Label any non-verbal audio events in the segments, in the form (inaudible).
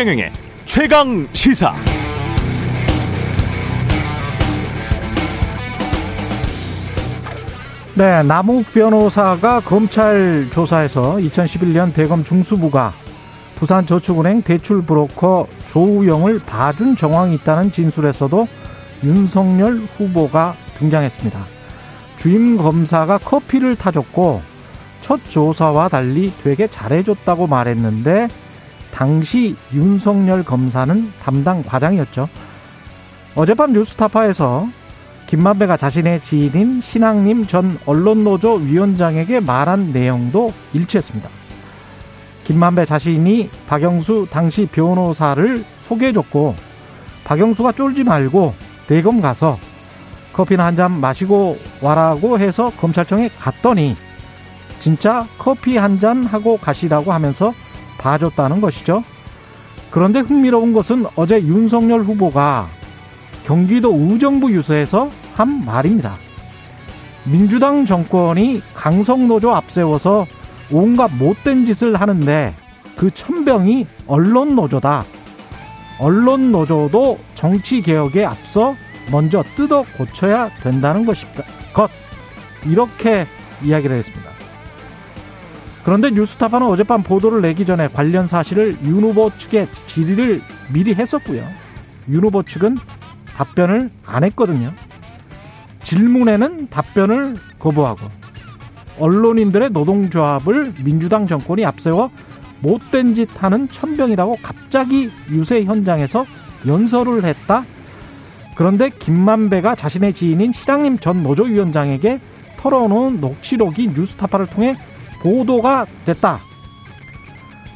최경영의 최강 시사. 네, 남욱 변호사가 검찰 조사에서 2011년 대검 중수부가 부산저축은행 대출 브로커 조우영을 봐준 정황이 있다는 진술에서도 윤석열 후보가 등장했습니다. 주임 검사가 커피를 타줬고 첫 조사와 달리 되게 잘해줬다고 말했는데 당시 윤석열 검사는 담당 과장이었죠. 어젯밤 뉴스타파에서 김만배가 자신의 지인인 신앙님 전 언론노조 위원장에게 말한 내용도 일치했습니다. 김만배 자신이 박영수 당시 변호사를 소개해줬고 박영수가 쫄지 말고 대검 가서 커피나 한 잔 마시고 와라고 해서 검찰청에 갔더니 진짜 커피 한 잔 하고 가시라고 하면서 봐줬다는 것이죠. 그런데 흥미로운 것은 어제 윤석열 후보가 경기도 의정부 유서에서 한 말입니다. 민주당 정권이 강성노조 앞세워서 온갖 못된 짓을 하는데 그 천병이 언론노조다. 언론노조도 정치개혁에 앞서 먼저 뜯어 고쳐야 된다는 것입니다. 것. 이렇게 이야기를 했습니다. 그런데 뉴스타파는 어젯밤 보도를 내기 전에 관련 사실을 윤 후보 측에 질의를 미리 했었고요. 윤 후보 측은 답변을 안 했거든요. 질문에는 답변을 거부하고 언론인들의 노동조합을 민주당 정권이 앞세워 못된 짓 하는 천병이라고 갑자기 유세 현장에서 연설을 했다. 그런데 김만배가 자신의 지인인 실랑님 전 노조위원장에게 털어놓은 녹취록이 뉴스타파를 통해 보도가 됐다.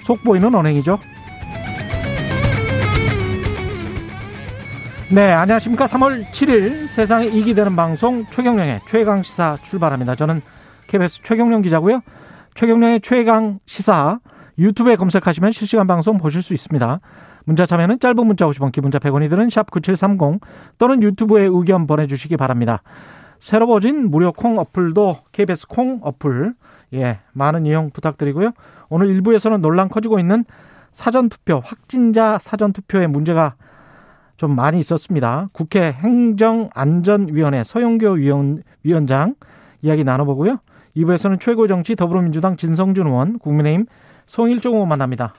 속보이는 언행이죠. 네, 안녕하십니까. 3월 7일 세상에 이기 되는 방송 최경령의 최강 시사 출발합니다. 저는 KBS 최경령 기자고요. 최경령의 최강 시사 유튜브에 검색하시면 실시간 방송 보실 수 있습니다. 문자 참여는 짧은 문자 50원, 기본자 100원이 드는 샵 9730 또는 유튜브에 의견 보내주시기 바랍니다. 새로 버진 무료 콩 어플도 KBS 콩 어플 예 많은 이용 부탁드리고요. 오늘 일부에서는 논란 커지고 있는 사전투표 확진자 사전투표에 문제가 좀 많이 있었습니다. 국회 행정안전위원회 서영교 위원, 위원장 이야기 나눠보고요. 2부에서는 최강정치 더불어민주당 진성준 의원, 국민의힘 성일종 의원 만납니다.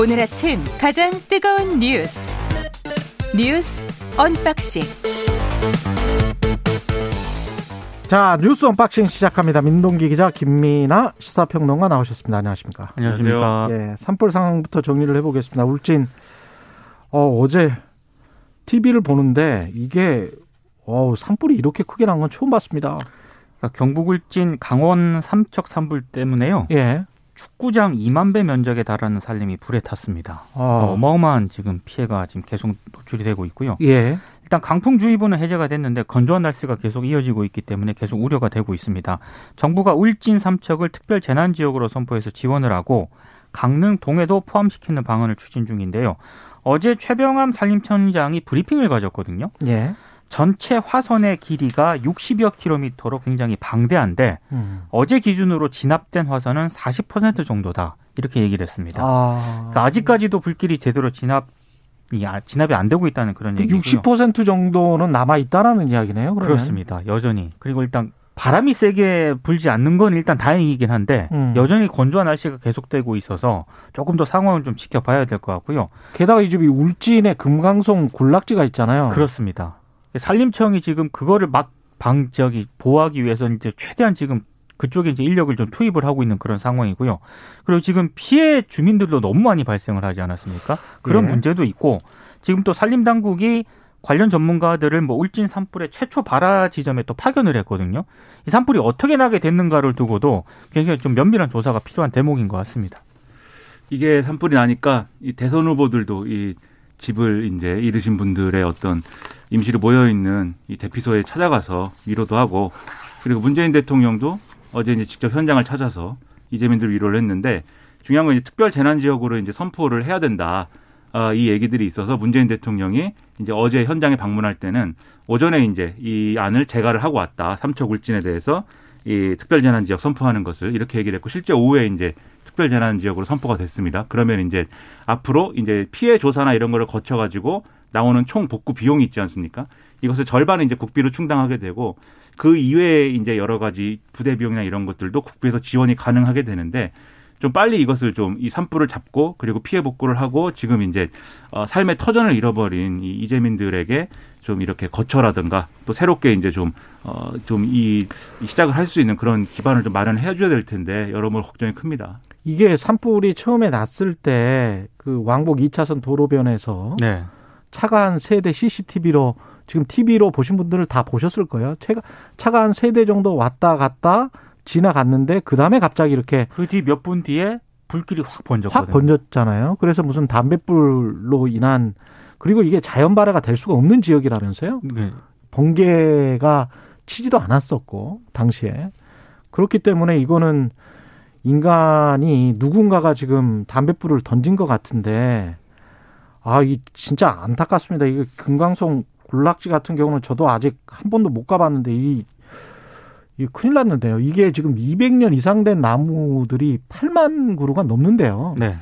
오늘 아침 가장 뜨거운 뉴스 뉴스 unboxing 자 뉴스 unboxing 시작합니다. 민동기 기자 김민아 시사평론가 나오셨습니다. 안녕하십니까? 안녕하십니까? 예, 산불 상황부터 정리를 해보겠습니다. 울진 어, 어제 TV를 보는데 이게 어, 산불이 이렇게 크게 난 건 처음 봤습니다. 그러니까 경북 울진 강원 삼척 산불 때문에요. 예. 축구장 2만 배 면적에 달하는 살림이 불에 탔습니다. 어. 어마어마한 지금 피해가 지금 계속 노출이 되고 있고요. 예. 일단 강풍주의보는 해제가 됐는데 건조한 날씨가 계속 이어지고 있기 때문에 계속 우려가 되고 있습니다. 정부가 울진 삼척을 특별 재난 지역으로 선포해서 지원을 하고 강릉 동해도 포함시키는 방안을 추진 중인데요. 어제 최병암 산림청장이 브리핑을 가졌거든요. 예. 전체 화선의 길이가 60여 킬로미터로 굉장히 방대한데 음. 어제 기준으로 진압된 화선은 40% 정도다 이렇게 얘기를 했습니다. 아. 그러니까 아직까지도 불길이 제대로 진압이 아, 진압이 안 되고 있다는 그런 얘기고요. 60% 정도는 남아 있다라는 이야기네요. 그러면. 그렇습니다. 여전히 그리고 일단 바람이 세게 불지 않는 건 일단 다행이긴 한데 음. 여전히 건조한 날씨가 계속되고 있어서 조금 더 상황을 좀 지켜봐야 될 것 같고요. 게다가 이 집이 울진에 금강송 군락지가 있잖아요. 그렇습니다. 산림청이 지금 그거를 막 방적이 보호하기 위해서 이제 최대한 지금 그쪽에 이제 인력을 좀 투입을 하고 있는 그런 상황이고요. 그리고 지금 피해 주민들도 너무 많이 발생을 하지 않았습니까? 그런 예. 문제도 있고 지금 또 산림 당국이 관련 전문가들을 뭐 울진 산불의 최초 발화 지점에 또 파견을 했거든요. 이 산불이 어떻게 나게 됐는가를 두고도 굉장히 좀 면밀한 조사가 필요한 대목인 것 같습니다. 이게 산불이 나니까 이 대선 후보들도 이 집을 이제 잃으신 분들의 어떤 임시로 모여 있는 이 대피소에 찾아가서 위로도 하고 그리고 문재인 대통령도 어제 이제 직접 현장을 찾아서 이재민들 위로를 했는데 중요한 건 이제 특별 재난 지역으로 이제 선포를 해야 된다. 어, 이 얘기들이 있어서 문재인 대통령이 이제 어제 현장에 방문할 때는 오전에 이제 이 안을 재가를 하고 왔다. 삼척 울진에 대해서 이 특별재난지역 선포하는 것을 이렇게 얘기를 했고 실제 오후에 이제 특별 재난 지역으로 선포가 됐습니다. 그러면 이제 앞으로 이제 피해 조사나 이런 거를 거쳐 가지고 나오는 총 복구 비용이 있지 않습니까? 이것을 절반은 이제 국비로 충당하게 되고 그 이외에 이제 여러 가지 부대 비용이나 이런 것들도 국비에서 지원이 가능하게 되는데 좀 빨리 이것을 좀 이 산불을 잡고 그리고 피해 복구를 하고 지금 이제 어 삶의 터전을 잃어버린 이 이재민들에게 좀 이렇게 거처라든가 또 새롭게 이제 좀 어 좀 이 시작을 할 수 있는 그런 기반을 좀 마련해 줘야 될 텐데 여러모로 걱정이 큽니다. 이게 산불이 처음에 났을 때 그 왕복 2차선 도로변에서 네. 차가 한 세 대 CCTV로 지금 TV로 보신 분들을 다 보셨을 거예요. 차가 차가 한 세 대 정도 왔다 갔다 지나갔는데 그 다음에 갑자기 이렇게 그 뒤 몇 분 뒤에 불길이 확 번졌거든요. 확 번졌잖아요. 그래서 무슨 담뱃불로 인한 그리고 이게 자연 발해가 될 수가 없는 지역이라면서요. 네. 번개가 치지도 않았었고 당시에 그렇기 때문에 이거는 인간이 누군가가 지금 담뱃불을 던진 것 같은데 아 이 진짜 안타깝습니다. 이게 금강송 군락지 같은 경우는 저도 아직 한 번도 못 가봤는데 이, 이 큰일 났는데요. 이게 지금 200년 이상 된 나무들이 8만 그루가 넘는데요. 네.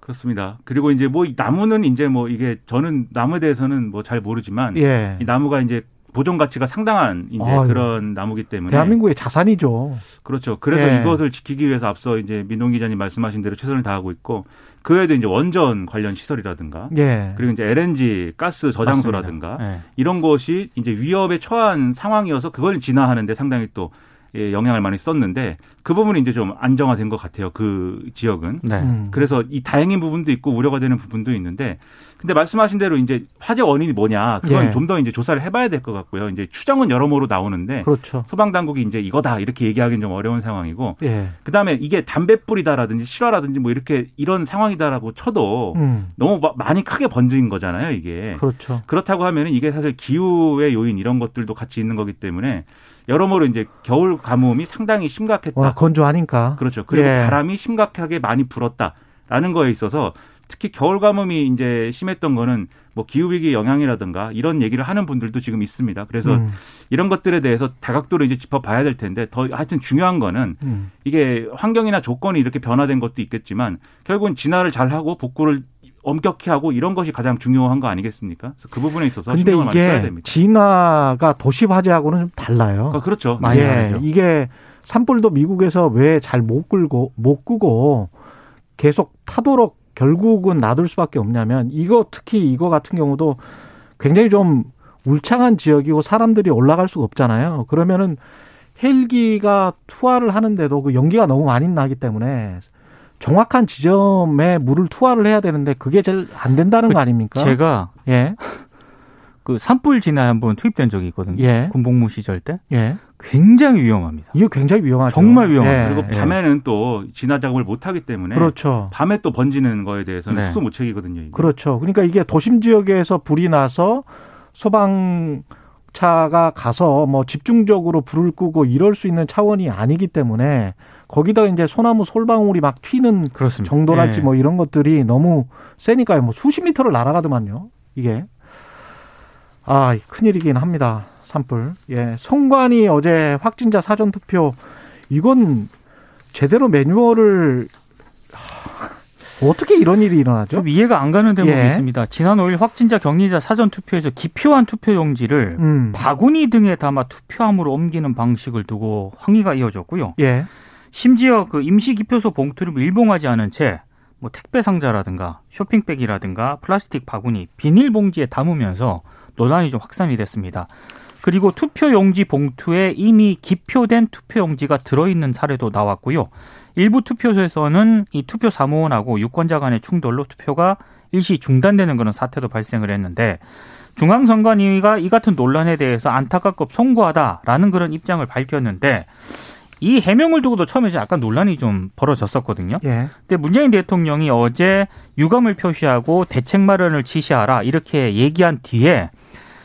그렇습니다. 그리고 이제 뭐 나무는 이제 뭐 이게 저는 나무에 대해서는 뭐 잘 모르지만 예. 이 나무가 이제 보존 가치가 상당한 이제 아유. 그런 나무기 때문에 대한민국의 자산이죠. 그렇죠. 그래서 예. 이것을 지키기 위해서 앞서 이제 민동 기자님 말씀하신 대로 최선을 다하고 있고 그 외에도 이제 원전 관련 시설이라든가 예. 그리고 이제 LNG 가스 저장소라든가. 네. 이런 것이 이제 위협에 처한 상황이어서 그걸 진화하는데 상당히 또 예, 영향을 많이 썼는데 그 부분이 이제 좀 안정화된 것 같아요. 그 지역은. 네. 음. 그래서 이 다행인 부분도 있고 우려가 되는 부분도 있는데 근데 말씀하신 대로 이제 화재 원인이 뭐냐 그건 예. 좀더 이제 조사를 해봐야 될 것 같고요. 이제 추정은 여러모로 나오는데 그렇죠. 소방 당국이 이제 이거다 이렇게 얘기하기는 좀 어려운 상황이고 예. 그다음에 이게 담뱃불이다라든지 실화라든지 뭐 이렇게 이런 상황이다라고 쳐도 음. 너무 마- 많이 크게 번진 거잖아요 이게 그렇죠. 그렇다고 하면 이게 사실 기후의 요인 이런 것들도 같이 있는 거기 때문에 여러모로 이제 겨울 가뭄이 상당히 심각했다 건조하니까. 그렇죠. 그리고 예. 바람이 심각하게 많이 불었다라는 거에 있어서 특히 겨울 가뭄이 이제 심했던 거는 뭐 기후 위기 영향이라든가 이런 얘기를 하는 분들도 지금 있습니다. 그래서 음. 이런 것들에 대해서 다각도로 이제 짚어봐야 될 텐데 더 하여튼 중요한 거는 음. 이게 환경이나 조건이 이렇게 변화된 것도 있겠지만 결국은 진화를 잘 하고 복구를 엄격히 하고 이런 것이 가장 중요한 거 아니겠습니까? 그래서 그 부분에 있어서 근데 신경을 많이 써야 됩니다. 진화가 도시 화재하고는 좀 달라요. 아, 그렇죠. 많이 예, 다르죠. 이게 산불도 미국에서 왜 잘 못 끌고 못 끄고 계속 타도록 결국은 놔둘 수밖에 없냐면 이거 특히 이거 같은 경우도 굉장히 좀 울창한 지역이고 사람들이 올라갈 수가 없잖아요. 그러면은 헬기가 투하를 하는데도 그 연기가 너무 많이 나기 때문에 정확한 지점에 물을 투하를 해야 되는데 그게 제일 안 된다는 그 거 아닙니까? 제가 예, (laughs) 그 산불 진화에 한번 투입된 적이 있거든요. 예. 군복무 시절 때 예. 굉장히 위험합니다. 이거 굉장히 위험하죠. 정말 위험합니다. 예. 그리고 밤에는 또 진화 작업을 못 하기 때문에 그렇죠. 밤에 또 번지는 거에 대해서는 네. 수소무책이거든요. 이게. 그렇죠. 그러니까 이게 도심 지역에서 불이 나서 소방 차가 가서 뭐 집중적으로 불을 끄고 이럴 수 있는 차원이 아니기 때문에 거기다가 이제 소나무 솔방울이 막 튀는 그렇습니다. 정도랄지 예. 뭐 이런 것들이 너무 세니까요. 뭐 수십 미터를 날아가더만요. 이게. 아, 큰일이긴 합니다. 산불. 예. 성관이 어제 확진자 사전 투표 이건 제대로 매뉴얼을 하, 어떻게 이런 일이 일어나죠? 좀 이해가 안 가는 대목이 예. 있습니다. 지난 5일 확진자 격리자 사전 투표에서 기표한 투표용지를 음. 바구니 등에 담아 투표함으로 옮기는 방식을 두고 항의가 이어졌고요. 예. 심지어 그 임시 기표소 봉투를 밀봉하지 않은 채 뭐 택배 상자라든가 쇼핑백이라든가 플라스틱 바구니, 비닐봉지에 담으면서 논란이 좀 확산이 됐습니다. 그리고 투표용지 봉투에 이미 기표된 투표용지가 들어있는 사례도 나왔고요. 일부 투표소에서는 이 투표 사무원하고 유권자 간의 충돌로 투표가 일시 중단되는 그런 사태도 발생을 했는데 중앙선관위가 이 같은 논란에 대해서 안타깝고 송구하다라는 그런 입장을 밝혔는데 이 해명을 두고도 처음에 약간 논란이 좀 벌어졌었거든요. 예. 근데 문재인 대통령이 어제 유감을 표시하고 대책 마련을 지시하라 이렇게 얘기한 뒤에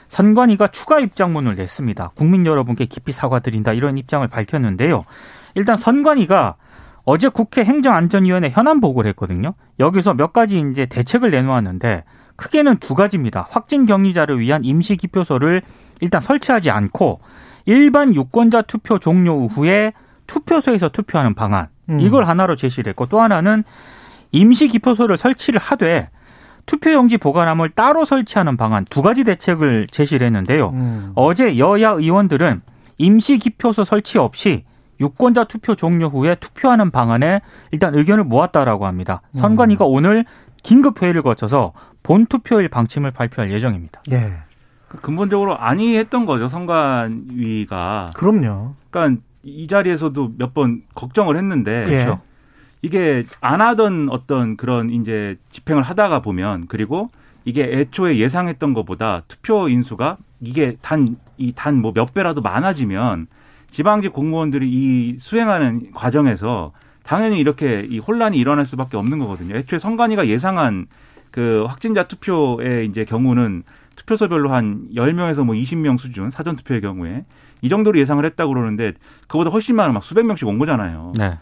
선관위가 추가 입장문을 냈습니다. 국민 여러분께 깊이 사과드린다 이런 입장을 밝혔는데요. 일단 선관위가 어제 국회 행정안전위원회 현안 보고를 했거든요. 여기서 몇 가지 이제 대책을 내놓았는데 크게는 두 가지입니다. 확진 격리자를 위한 임시 기표소를 일단 설치하지 않고 일반 유권자 투표 종료 후에 투표소에서 투표하는 방안 음. 이걸 하나로 제시를 했고 또 하나는 임시 기표소를 설치를 하되 투표용지 보관함을 따로 설치하는 방안 두 가지 대책을 제시를 했는데요. 음. 어제 여야 의원들은 임시 기표소 설치 없이 유권자 투표 종료 후에 투표하는 방안에 일단 의견을 모았다라고 합니다. 선관위가 오늘 긴급 회의를 거쳐서 본 투표일 방침을 발표할 예정입니다. 예. 근본적으로 안이했던 거죠 선관위가. 그럼요. 그러니까 이 자리에서도 몇 번 걱정을 했는데 예. 그렇죠. 이게 안 하던 어떤 그런 이제 집행을 하다가 보면 그리고 이게 애초에 예상했던 것보다 투표 인수가 이게 단 이 단 뭐 몇 배라도 많아지면 지방직 공무원들이 이 수행하는 과정에서 당연히 이렇게 이 혼란이 일어날 수밖에 없는 거거든요. 애초에 선관위가 예상한 그 확진자 투표의 이제 경우는 투표소별로 한 10명에서 뭐 20명 수준 사전 투표의 경우에 이 정도로 예상을 했다고 그러는데 그보다 훨씬 많은 막 수백 명씩 온 거잖아요. 네.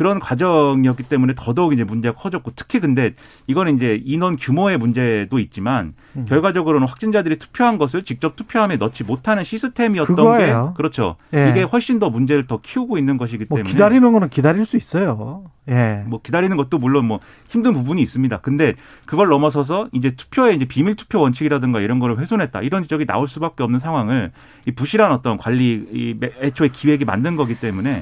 그런 과정이었기 때문에 더더욱 이제 문제가 커졌고 특히 근데 이거는 이제 인원 규모의 문제도 있지만 음. 결과적으로는 확진자들이 투표한 것을 직접 투표함에 넣지 못하는 시스템이었던 그거예요. 게 그렇죠. 예. 이게 훨씬 더 문제를 더 키우고 있는 것이기 뭐 때문에 기다리는 거는 기다릴 수 있어요. 예. 뭐 기다리는 것도 물론 뭐 힘든 부분이 있습니다. 근데 그걸 넘어서서 이제 투표의 이제 비밀 투표 원칙이라든가 이런 거를 훼손했다. 이런 지적이 나올 수밖에 없는 상황을 이 부실한 어떤 관리 이 애초에 기획이 만든 거기 때문에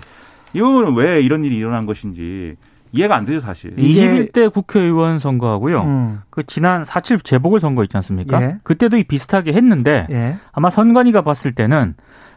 이 부분은 왜 이런 일이 일어난 것인지 이해가 안 되죠, 사실. 이게- 21대 국회의원 선거하고요. 음. 그 지난 4.7 재보궐선거 있지 않습니까? 예. 그때도 이 비슷하게 했는데 예. 아마 선관위가 봤을 때는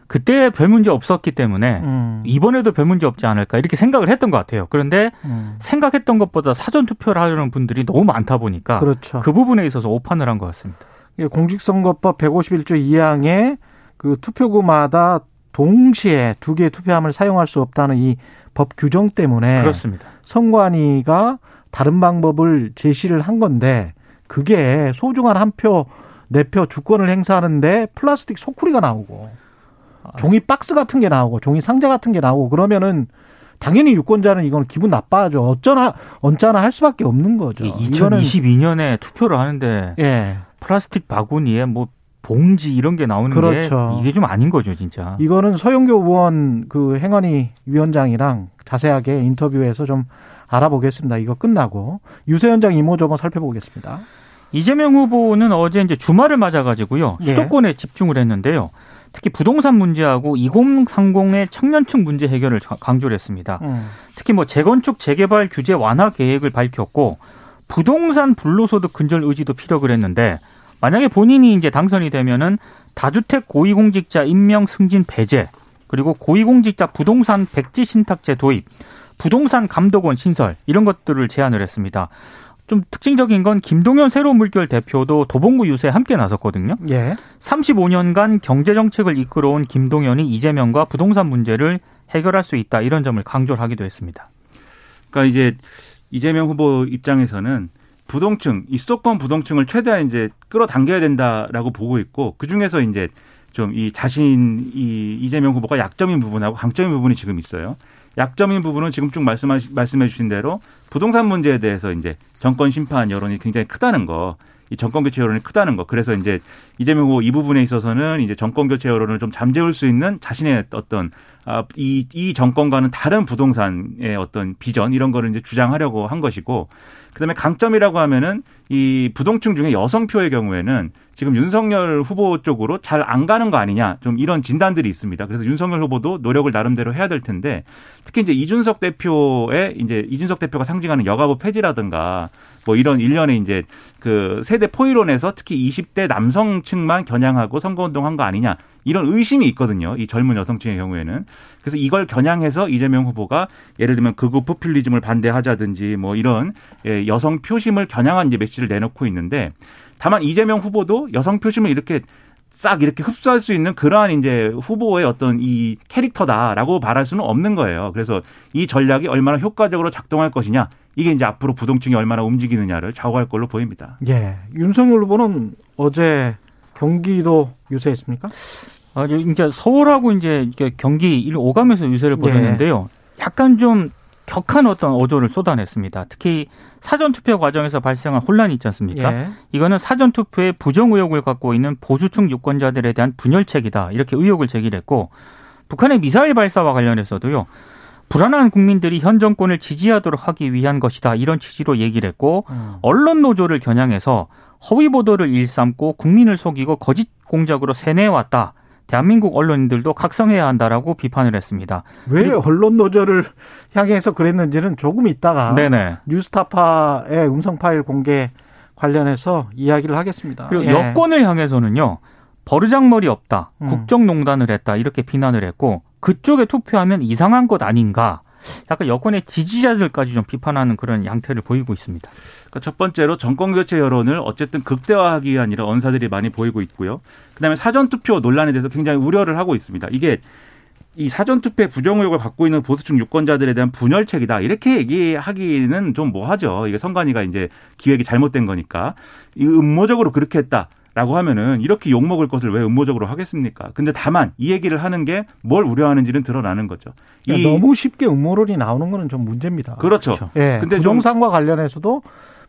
그때 별 문제 없었기 때문에 음. 이번에도 별 문제 없지 않을까 이렇게 생각을 했던 것 같아요. 그런데 음. 생각했던 것보다 사전 투표를 하려는 분들이 너무 많다 보니까 그렇죠. 그 부분에 있어서 오판을 한 것 같습니다. 예, 공직선거법 151조 2항에 그 투표구마다 동시에 두 개의 투표함을 사용할 수 없다는 이 법 규정 때문에 그렇습니다. 선관위가 다른 방법을 제시를 한 건데 그게 소중한 한 표, 네 표 주권을 행사하는데 플라스틱 소쿠리가 나오고 종이 박스 같은 게 나오고 종이 상자 같은 게 나오고 그러면은 당연히 유권자는 이건 기분 나빠하죠. 어쩌나 언짢아 할 수밖에 없는 거죠. 이거는 2022년에 투표를 하는데 예. 플라스틱 바구니에 뭐 봉지 이런 게 나오는 그렇죠. 게 이게 좀 아닌 거죠, 진짜. 이거는 서영교 의원 그 행안위 위원장이랑 자세하게 인터뷰해서 좀 알아보겠습니다. 이거 끝나고 유세현장 이모저모 살펴보겠습니다. 이재명 후보는 어제 이제 주말을 맞아가지고요 예. 수도권에 집중을 했는데요. 특히 부동산 문제하고 2030의 청년층 문제 해결을 자- 강조를 했습니다. 음. 특히 뭐 재건축 재개발 규제 완화 계획을 밝혔고 부동산 불로소득 근절 의지도 피력을 했는데 만약에 본인이 이제 당선이 되면은 다주택 고위공직자 임명 승진 배제 그리고 고위공직자 부동산 백지 신탁제 도입 부동산 감독원 신설 이런 것들을 제안을 했습니다. 좀 특징적인 건 김동연 새로운 물결 대표도 도봉구 유세에 함께 나섰거든요. 예. 35년간 경제 정책을 이끌어온 김동연이 이재명과 부동산 문제를 해결할 수 있다 이런 점을 강조를 하기도 했습니다. 그러니까 이제 이재명 후보 입장에서는 부동층, 이 수도권 부동층을 최대한 이제 끌어당겨야 된다라고 보고 있고 그 중에서 이제 좀 이 자신 이 이재명 후보가 약점인 부분하고 강점인 부분이 지금 있어요. 약점인 부분은 지금 쭉 말씀하, 말씀해 주신 대로 부동산 문제에 대해서 이제 정권 심판 여론이 굉장히 크다는 거. 이 정권 교체 여론이 크다는 거. 그래서 이제 이재명 후보 이 부분에 있어서는 이제 정권 교체 여론을 좀 잠재울 수 있는 자신의 어떤 아, 이, 이 정권과는 다른 부동산의 어떤 비전 이런 거를 이제 주장하려고 한 것이고 그다음에 강점이라고 하면은 이 부동층 중에 여성표의 경우에는 지금 윤석열 후보 쪽으로 잘 안 가는 거 아니냐 좀 이런 진단들이 있습니다. 그래서 윤석열 후보도 노력을 나름대로 해야 될 텐데 특히 이제 이준석 대표의 이제 이준석 대표가 상징하는 여가부 폐지라든가 뭐 이런 일련의 이제 그 세대 포이론에서 특히 20대 남성층만 겨냥하고 선거운동 한 거 아니냐 이런 의심이 있거든요. 이 젊은 여성층의 경우에는. 그래서 이걸 겨냥해서 이재명 후보가 예를 들면 극우 포퓰리즘을 반대하자든지 뭐 이런 예, 여성 표심을 겨냥한 이제 메시지를 내놓고 있는데 다만 이재명 후보도 여성 표심을 이렇게 싹 이렇게 흡수할 수 있는 그러한 이제 후보의 어떤 이 캐릭터다라고 말할 수는 없는 거예요. 그래서 이 전략이 얼마나 효과적으로 작동할 것이냐 이게 이제 앞으로 부동층이 얼마나 움직이느냐를 좌우할 걸로 보입니다. 예. 윤석열 후보는 어제 경기도 유세했습니까? 아, 이제 서울하고 이제 경기 일 오가면서 유세를 예. 벌였는데요. 약간 좀 격한 어떤 어조를 쏟아냈습니다. 특히 사전 투표 과정에서 발생한 혼란이 있지 않습니까? 예. 이거는 사전 투표에 부정 의혹을 갖고 있는 보수층 유권자들에 대한 분열책이다 이렇게 의혹을 제기했고 북한의 미사일 발사와 관련해서도요. 불안한 국민들이 현 정권을 지지하도록 하기 위한 것이다 이런 취지로 얘기를 했고 음. 언론 노조를 겨냥해서 허위 보도를 일삼고 국민을 속이고 거짓 공작으로 세뇌해왔다. 대한민국 언론인들도 각성해야 한다라고 비판을 했습니다. 왜 언론 노조를 향해서 그랬는지는 조금 있다가 네네. 뉴스타파의 음성 파일 공개 관련해서 이야기를 하겠습니다. 그리고 예. 여권을 향해서는요. 버르장머리 없다. 음. 국정농단을 했다. 이렇게 비난을 했고 그쪽에 투표하면 이상한 것 아닌가. 약간 여권의 지지자들까지 좀 비판하는 그런 양태를 보이고 있습니다. 그러니까 첫 번째로 정권 교체 여론을 어쨌든 극대화하기 위한 이런 언사들이 많이 보이고 있고요. 그다음에 사전 투표 논란에 대해서 굉장히 우려를 하고 있습니다. 이게 이 사전 투표에 부정 의혹을 갖고 있는 보수층 유권자들에 대한 분열책이다 이렇게 얘기하기는 좀 뭐하죠. 이게 선관위가 이제 기획이 잘못된 거니까 이 음모적으로 그렇게 했다. 라고 하면은 이렇게 욕먹을 것을 왜 음모적으로 하겠습니까? 근데 다만 이 얘기를 하는 게 뭘 우려하는지는 드러나는 거죠. 이 그러니까 너무 쉽게 음모론이 나오는 거는 좀 문제입니다. 그렇죠. 그렇죠. 예. 근데 좀- 부동산과 관련해서도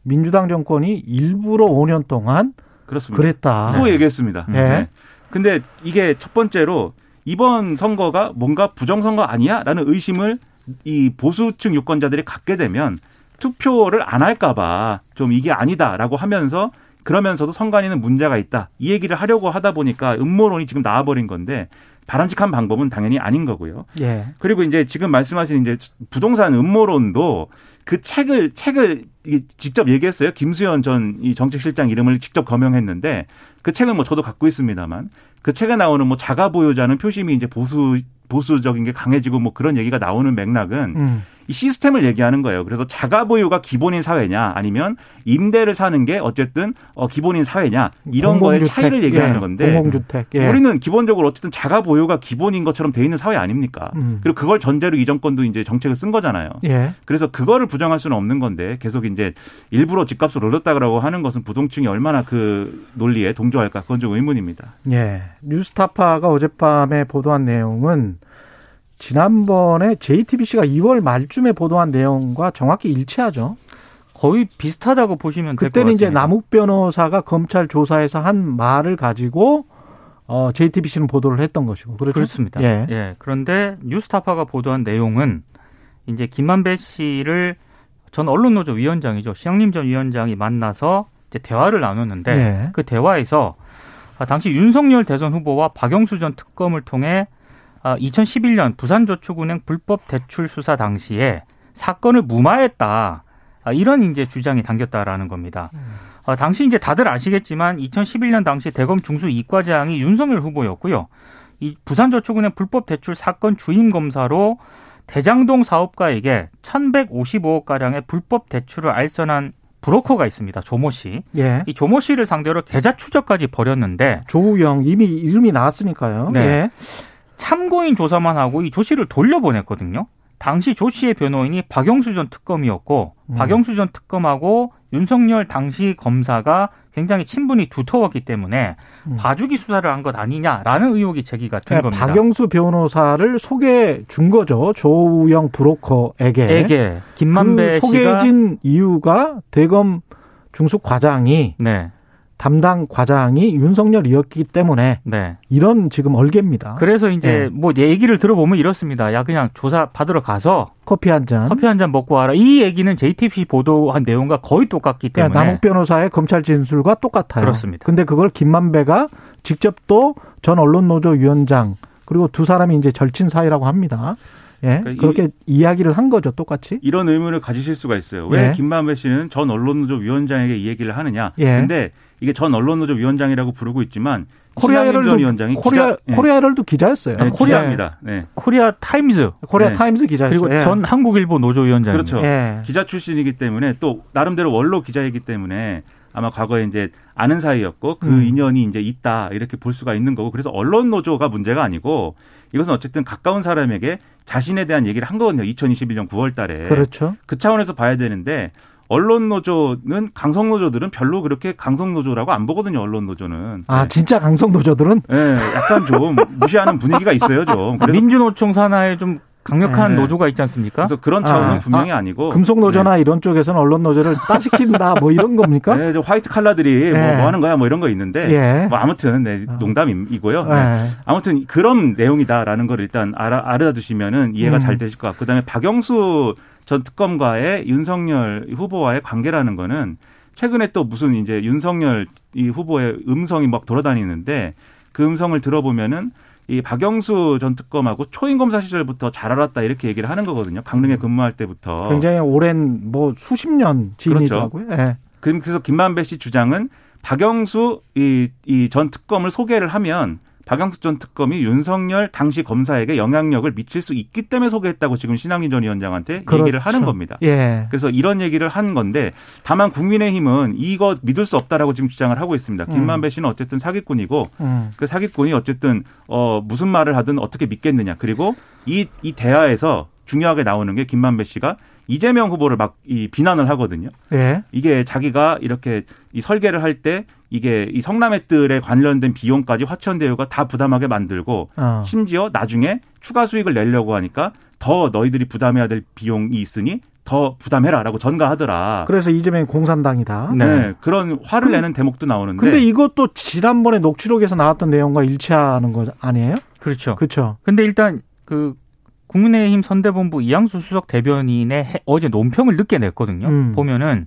민주당 정권이 일부러 5년 동안 그렇습니다. 그랬다. 또 얘기했습니다. 예. 네. 근데 이게 첫 번째로 이번 선거가 뭔가 부정선거 아니야? 라는 의심을 이 보수층 유권자들이 갖게 되면 투표를 안 할까봐 좀 이게 아니다라고 하면서 그러면서도 선관위는 문제가 있다. 이 얘기를 하려고 하다 보니까 음모론이 지금 나와버린 건데 바람직한 방법은 당연히 아닌 거고요. 예. 그리고 이제 지금 말씀하신 이제 부동산 음모론도 그 책을 책을 직접 얘기했어요. 김수현 전 이 정책실장 이름을 직접 거명했는데 그 책은 뭐 저도 갖고 있습니다만 그 책에 나오는 뭐 자가 보유자는 표심이 이제 보수 보수적인 게 강해지고 뭐 그런 얘기가 나오는 맥락은 음. 이 시스템을 얘기하는 거예요. 그래서 자가 보유가 기본인 사회냐 아니면 임대를 사는 게 어쨌든 어 기본인 사회냐 이런 거의 공공주택. 차이를 얘기하는 예. 건데 공공주택. 예. 우리는 기본적으로 어쨌든 자가 보유가 기본인 것처럼 돼 있는 사회 아닙니까? 음. 그리고 그걸 전제로 이 정권도 이제 정책을 쓴 거잖아요. 예. 그래서 그거를 부정할 수는 없는 건데 계속 이제 일부러 집값을 올렸다고 하는 것은 부동층이 얼마나 그 논리에 동조할까 그건 좀 의문입니다. 예. 뉴스타파가 어젯밤에 보도한 내용은 지난번에 JTBC가 2월 말쯤에 보도한 내용과 정확히 일치하죠. 거의 비슷하다고 보시면 될 것 같습니다. 그때는 이제 남욱 변호사가 검찰 조사에서 한 말을 가지고 어 JTBC는 보도를 했던 것이고 그렇죠? 그렇습니다. 예. 예. 그런데 뉴스타파가 보도한 내용은 이제 김만배 씨를 전 언론노조 위원장이죠. 시영림 전 위원장이 만나서 이제 대화를 나누는데 예. 그 대화에서 아, 당시 윤석열 대선 후보와 박영수 전 특검을 통해 아, 2011년 부산저축은행 불법 대출 수사 당시에 사건을 무마했다. 아, 이런 이제 주장이 담겼다라는 겁니다. 아, 당시 이제 다들 아시겠지만 2011년 당시 대검 중수 이과장이 윤석열 후보였고요. 이 부산저축은행 불법 대출 사건 주임 검사로 대장동 사업가에게 1,155억 가량의 불법 대출을 알선한 브로커가 있습니다. 조모 씨. 예. 이 조모 씨를 상대로 계좌 추적까지 벌였는데 조우영 이미 이름이 나왔으니까요. 네. 예. 참고인 조사만 하고 이 조 씨를 돌려보냈거든요. 당시 조 씨의 변호인이 박영수 전 특검이었고 음. 박영수 전 특검하고 윤석열 당시 검사가 굉장히 친분이 두터웠기 때문에 음. 봐주기 수사를 한 것 아니냐라는 의혹이 제기가 된 그러니까 겁니다. 박영수 변호사를 소개해 준 거죠. 조우영 브로커에게. 에게 김만배 그 씨가 소개해진 이유가 대검 중수 과장이 네, 담당 과장이 윤석열이었기 때문에 네. 이런 지금 얼개입니다. 그래서 이제 예. 뭐 얘기를 들어보면 이렇습니다. 야 그냥 조사 받으러 가서 커피 한 잔. 커피 한 잔 먹고 와라. 이 얘기는 JTBC 보도한 내용과 거의 똑같기 때문에 그러니까 남욱 변호사의 검찰 진술과 똑같아요. 그렇습니다. 근데 그걸 김만배가 직접 또 전 언론노조 위원장 그리고 두 사람이 이제 절친 사이라고 합니다. 예. 그러니까 이- 그렇게 이야기를 한 거죠, 똑같이. 이런 의문을 가지실 수가 있어요. 왜 예. 김만배 씨는 전 언론노조 위원장에게 이 얘기를 하느냐? 예. 근데 이게 전 언론노조 위원장이라고 부르고 있지만 코리아 헤럴드 위원장이 코리아 기자, 예. 코리아 헤럴드 기자였어요. 네, 코리아- 기자입니다. 네. 코리아 타임즈 코리아 네. 타임스 기자였어요. 그리고 예. 전 한국일보 노조 위원장입니다. 그렇죠. 예. 기자 출신이기 때문에 또 나름대로 원로 기자이기 때문에 아마 과거에 이제 아는 사이였고 그 음. 인연이 이제 있다 이렇게 볼 수가 있는 거고 그래서 언론 노조가 문제가 아니고 이것은 어쨌든 가까운 사람에게 자신에 대한 얘기를 한 거거든요. 2021년 9월 달에. 그렇죠. 그 차원에서 봐야 되는데 언론 노조는 강성 노조들은 별로 그렇게 강성 노조라고 안 보거든요. 언론 노조는. 아, 네. 진짜 강성 노조들은 예, 약간 좀 무시하는 분위기가 있어요, 좀. (laughs) 민주노총 산하에 좀 강력한 네. 노조가 있지 않습니까? 그래서 그런 차원은 아, 분명히 아 니고 금속 노조나 이런 쪽에서는 언론 노조를 따시킨다 뭐 이런 겁니까? (laughs) 네, 저 화이트 칼라들이 뭐, 예. 뭐 하는 거야 뭐 이런 거 있는데 예. 뭐 아무튼 네, 농담이고요. 네. 네. 아무튼 그런 내용이다라는 걸 일단 알아, 알아두시면은 이해가 음. 잘 되실 것 같고 그다음에 박영수 전 특검과의 윤석열 후보와의 관계라는 거는 최근에 또 무슨 이제 윤석열 이 후보의 음성이 막 돌아다니는데 그 음성을 들어보면은 이 박영수 전 특검하고 초임 검사 시절부터 잘 알았다 이렇게 얘기를 하는 거거든요. 강릉에 근무할 때부터. 굉장히 오랜 뭐 수십 년 지인이더라고요. 예. 그- 그래서 김만배 씨 주장은 박영수 이 이 전 특검을 소개를 하면 박영수 전 특검이 윤석열 당시 검사에게 영향력을 미칠 수 있기 때문에 소개했다고 지금 신학민 전 위원장한테 얘기를 하는 그렇죠. 겁니다. 예. 그래서 이런 얘기를 한 건데 다만 국민의힘은 이거 믿을 수 없다라고 지금 주장을 하고 있습니다. 김만배 씨는 어쨌든 사기꾼이고 음. 그 사기꾼이 어쨌든 어 무슨 말을 하든 어떻게 믿겠느냐. 그리고 이 이 대화에서 중요하게 나오는 게 김만배 씨가 이재명 후보를 막 이 비난을 하거든요. 예. 이게 자기가 이렇게 이 설계를 할 때 이게 이 성남의뜰에 관련된 비용까지 화천대유가 다 부담하게 만들고 어. 심지어 나중에 추가 수익을 내려고 하니까 더 너희들이 부담해야 될 비용이 있으니 더 부담해라라고 전가하더라. 그래서 이재명이 공산당이다. 네. 네. 그런 화를 내는 대목도 나오는데 근데 이것도 지난번에 녹취록에서 나왔던 내용과 일치하는 거 아니에요? 그렇죠. 그렇죠. 근데 일단 그 국민의힘 선대본부 이양수 수석 대변인의 해- 어제 논평을 늦게 냈거든요. 음. 보면은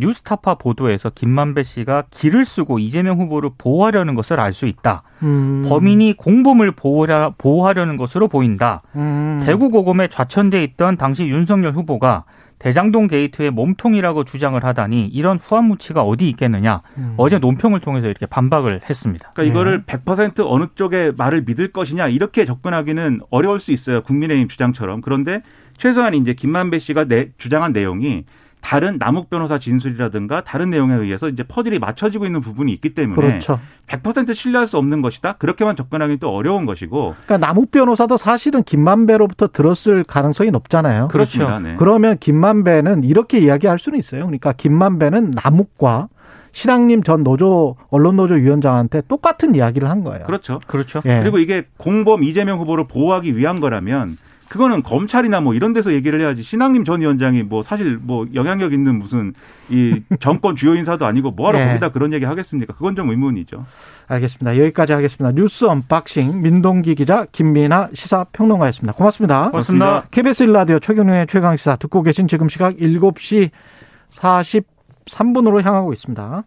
뉴스타파 보도에서 김만배 씨가 길을 쓰고 이재명 후보를 보호하려는 것을 알 수 있다. 음. 범인이 공범을 보호하, 보호하려는 것으로 보인다. 음. 대구 고검에 좌천돼 있던 당시 윤석열 후보가 대장동 게이트의 몸통이라고 주장을 하다니 이런 후한무치가 어디 있겠느냐. 음. 어제 논평을 통해서 이렇게 반박을 했습니다. 그러니까 이거를 100% 어느 쪽의 말을 믿을 것이냐 이렇게 접근하기는 어려울 수 있어요. 국민의힘 주장처럼. 그런데 최소한 이제 김만배 씨가 내, 주장한 내용이 다른 남욱 변호사 진술이라든가 다른 내용에 의해서 이제 퍼즐이 맞춰지고 있는 부분이 있기 때문에 그렇죠. 100% 신뢰할 수 없는 것이다. 그렇게만 접근하기 또 어려운 것이고 그러니까 남욱 변호사도 사실은 김만배로부터 들었을 가능성이 높잖아요. 그렇죠. 네. 그러면 김만배는 이렇게 이야기할 수는 있어요. 그러니까 김만배는 남욱과 신학림 전 노조 언론 노조 위원장한테 똑같은 이야기를 한 거예요. 그렇죠. 그렇죠. 예. 그리고 이게 공범 이재명 후보를 보호하기 위한 거라면 그거는 검찰이나 뭐 이런 데서 얘기를 해야지 신학림 전 위원장이 뭐 사실 뭐 영향력 있는 무슨 이 (laughs) 정권 주요 인사도 아니고 뭐하러 예. 거기다 그런 얘기 하겠습니까? 그건 좀 의문이죠. 알겠습니다. 여기까지 하겠습니다. 뉴스 unboxing 민동기 기자 김민아 시사평론가였습니다. 고맙습니다. 고맙습니다. KBS 1라디오 최경영의 최강시사 듣고 계신 지금 시각 7시 43분으로 향하고 있습니다.